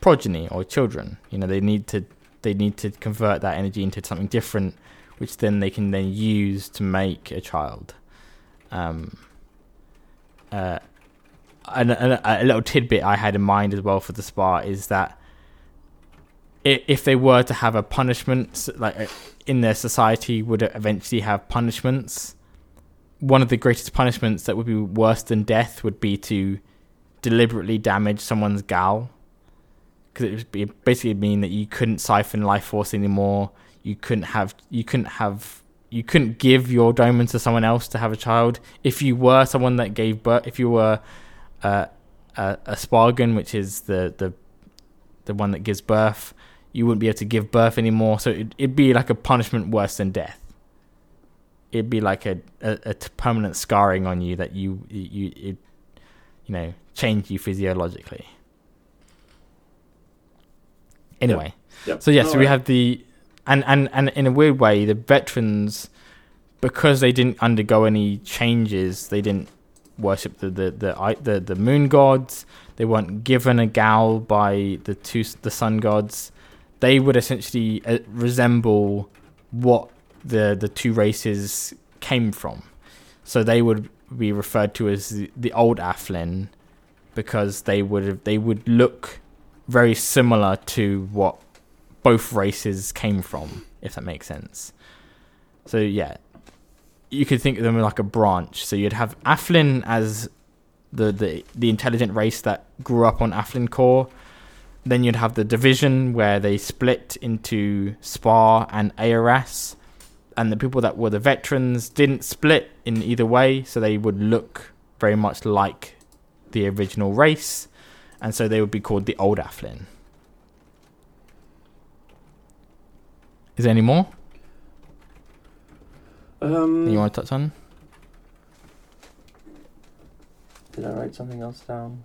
progeny or children. You know, they need to they need to convert that energy into something different, which then they can then use to make a child. Um, uh, and, and a little tidbit I had in mind as well for the spa is that if they were to have a punishment, like uh, in their society, would eventually have punishments. One of the greatest punishments that would be worse than death would be to deliberately damage someone's gal, because it would be basically mean that you couldn't siphon life force anymore. You couldn't have. You couldn't have. You couldn't give your diamond to someone else to have a child. If you were someone that gave birth, if you were uh, a, a spargan, which is the the the one that gives birth, you wouldn't be able to give birth anymore. So it, would it'd be like a punishment worse than death. It'd be like a, a, a permanent scarring on you that you you it, you know change you physiologically. Anyway, yep. Yep. so yeah, so we have the and and and in a weird way, the Vetrans because they didn't undergo any changes, they didn't worship the the the the, the moon gods. They weren't given a gal by the two the sun gods they would essentially uh, resemble what the the two races came from. So they would be referred to as the, the old Aflin because they would have, they would look very similar to what both races came from, if that makes sense. So yeah, you could think of them like a branch. So you'd have Aflin as the, the the intelligent race that grew up on Aflin core, then you'd have the division where they split into Spa and ARS. And the people that were the Vetrans didn't split in either way, so they would look very much like the original race. And so they would be called the Old Aflin. Is there any more? Um, you want to touch on? Did I write something else down?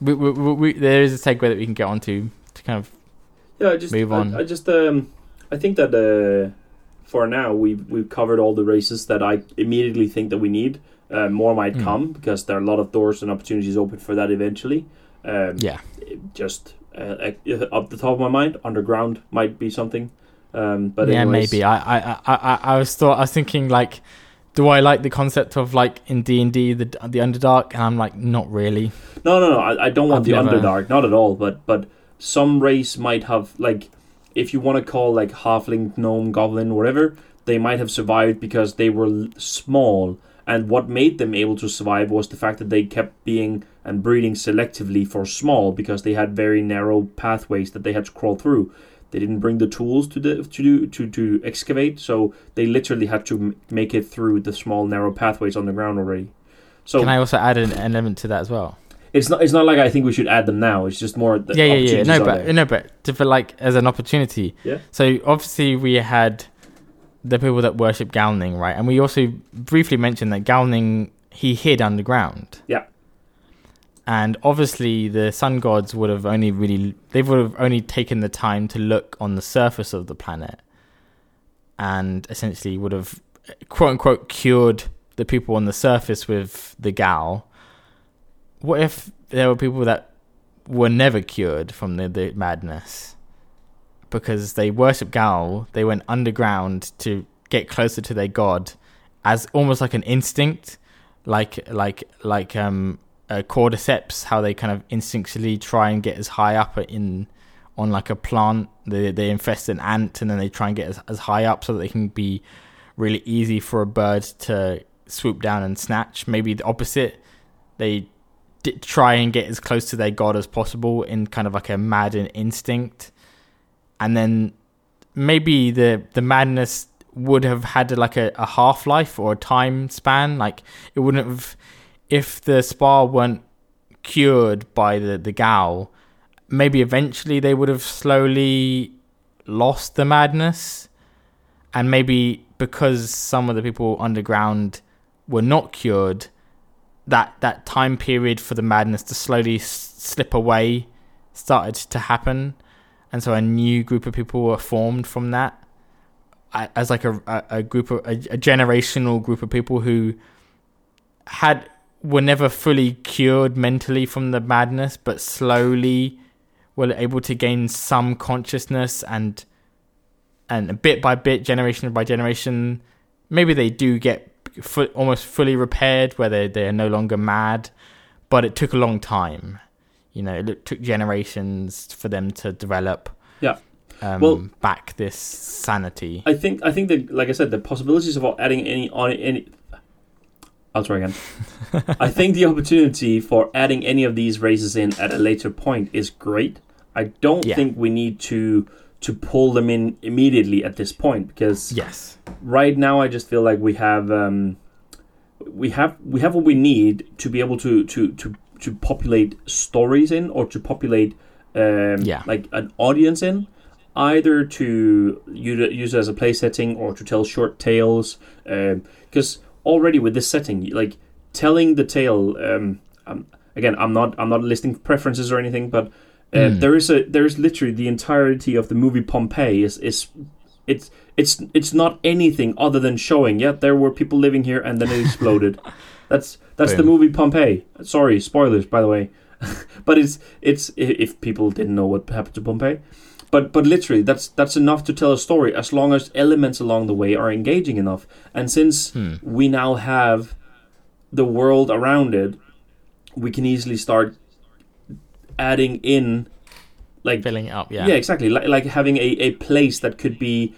We, we, we, there is a segue that we can get onto to kind of yeah, just move on. I, I just um, I think that uh, for now we've we've covered all the races that I immediately think that we need. Uh, more might mm. come because there are a lot of doors and opportunities open for that eventually. Um, yeah, just uh, up the top of my mind, underground might be something. Um, but yeah, anyways. maybe. I, I, I, I was thought I was thinking like do I like the concept of like in D and D the the Underdark? And I'm like, not really. No, no, no. I, I don't want I've the never... Underdark, not at all. But but some race might have like, if you want to call like halfling, gnome, goblin, whatever, they might have survived because they were small. And what made them able to survive was the fact that they kept being and breeding selectively for small because they had very narrow pathways that they had to crawl through. They didn't bring the tools to the to do to to excavate, so they literally had to m- make it through the small narrow pathways on the ground already. So can I also add an, element to that as well? It's not. It's not like I think we should add them now. It's just more. yeah, yeah, yeah. No, but there. no, but to, for like as an opportunity. Yeah. So obviously we had the people that worship Galning, right? And we also briefly mentioned that Galning he hid underground. Yeah and obviously the sun gods would have only really they would have only taken the time to look on the surface of the planet and essentially would have quote unquote cured the people on the surface with the gal what if there were people that were never cured from the, the madness? Because they worship gal they went underground to get closer to their god as almost like an instinct like like like um uh, cordyceps, how they kind of instinctually try and get as high up in on like a plant. They they infest an ant and then they try and get as, as high up so that they can be really easy for a bird to swoop down and snatch. Maybe the opposite. They try and get as close to their god as possible in kind of like a madden instinct, and then maybe the the madness would have had like a, a half life or a time span. Like it wouldn't have if the spa weren't cured by the the gal, maybe eventually they would have slowly lost the madness, and maybe because some of the people underground were not cured, that that time period for the madness to slowly s- slip away started to happen, and so a new group of people were formed from that, as like a a, group of a, a generational group of people who had were never fully cured mentally from the madness, but slowly were able to gain some consciousness and and bit by bit, generation by generation, maybe they do get fu- almost fully repaired, where they they are no longer mad, but it took a long time. You know, it took generations for them to develop. Yeah. Um, well, back this sanity. I think I think that, like I said, the possibilities of adding any on any. I'll try again. I think the opportunity for adding any of these races in at a later point is great. I don't yeah. think we need to to pull them in immediately at this point because yes, right now I just feel like we have um, we have we have what we need to be able to to to to populate stories in or to populate um, yeah. like an audience in either to use it as a play setting or to tell short tales because um, already with this setting like telling the tale um, um, again i'm not i'm not listing preferences or anything but uh, mm. There is a there is literally the entirety of the movie Pompeii is is it's it's it's not anything other than showing. Yeah, there were people living here and then it exploded. that's that's Boom. the movie Pompeii. Sorry, spoilers by the way. but it's it's if people didn't know what happened to Pompeii. But but literally that's that's enough to tell a story as long as elements along the way are engaging enough. And since hmm. we now have the world around it, we can easily start adding in like filling it up yeah yeah exactly like, like having a, a place that could be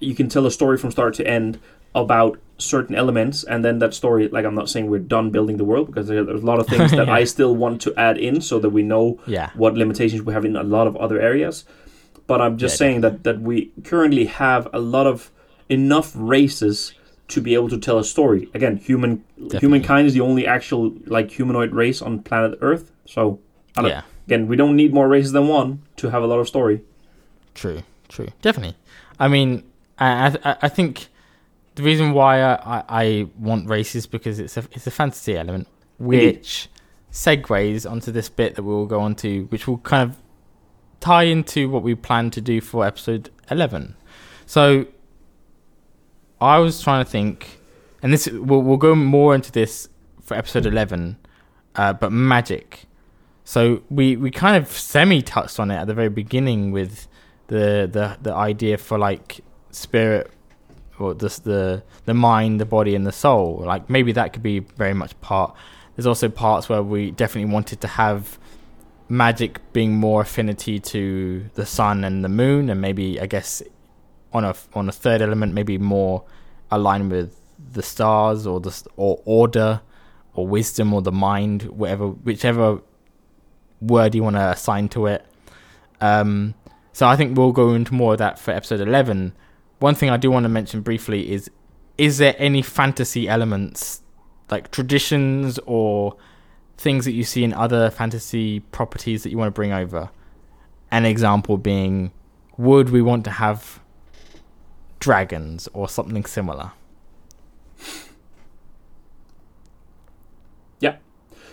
you can tell a story from start to end about certain elements and then that story like i'm not saying we're done building the world because there's a lot of things that yeah. i still want to add in so that we know yeah. what limitations we have in a lot of other areas but i'm just yeah, saying that that we currently have a lot of enough races to be able to tell a story again human definitely. humankind is the only actual like humanoid race on planet earth so yeah. Again, we don't need more races than one to have a lot of story. True, true, definitely. I mean, I I, I think the reason why I, I want races because it's a it's a fantasy element, which segues onto this bit that we will go on to, which will kind of tie into what we plan to do for episode eleven. So I was trying to think, and this we'll, we'll go more into this for episode eleven, uh, but magic so we, we kind of semi touched on it at the very beginning with the the, the idea for like spirit or just the the mind, the body, and the soul. Like maybe that could be very much part. There's also parts where we definitely wanted to have magic being more affinity to the sun and the moon, and maybe I guess on a on a third element maybe more aligned with the stars or the or order or wisdom or the mind, whatever whichever word you want to assign to it. Um, so I think we'll go into more of that for episode 11. One thing I do want to mention briefly is is there any fantasy elements, like traditions or things that you see in other fantasy properties that you want to bring over? An example being, would we want to have dragons or something similar? yeah,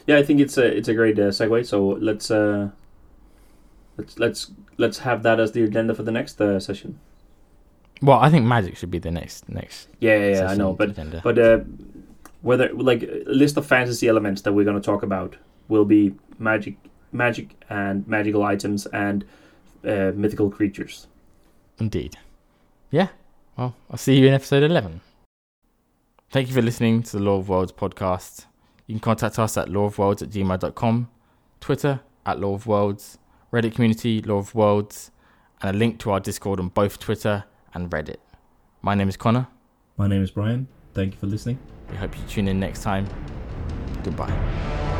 yeah, I think it's a it's a great uh, segue. So let's uh, let's let's let's have that as the agenda for the next uh, session. Well, I think magic should be the next next. Yeah, yeah, yeah I know, but agenda. but uh, whether like a list of fantasy elements that we're going to talk about will be magic, magic, and magical items and uh, mythical creatures. Indeed. Yeah. Well, I'll see you in episode eleven. Thank you for listening to the Lore of Worlds podcast. You can contact us at loreofworlds at gmail.com, Twitter at Lore of Worlds, Reddit community Lore of Worlds, and a link to our Discord on both Twitter and Reddit. My name is Connor. My name is Brian. Thank you for listening. We hope you tune in next time. Goodbye.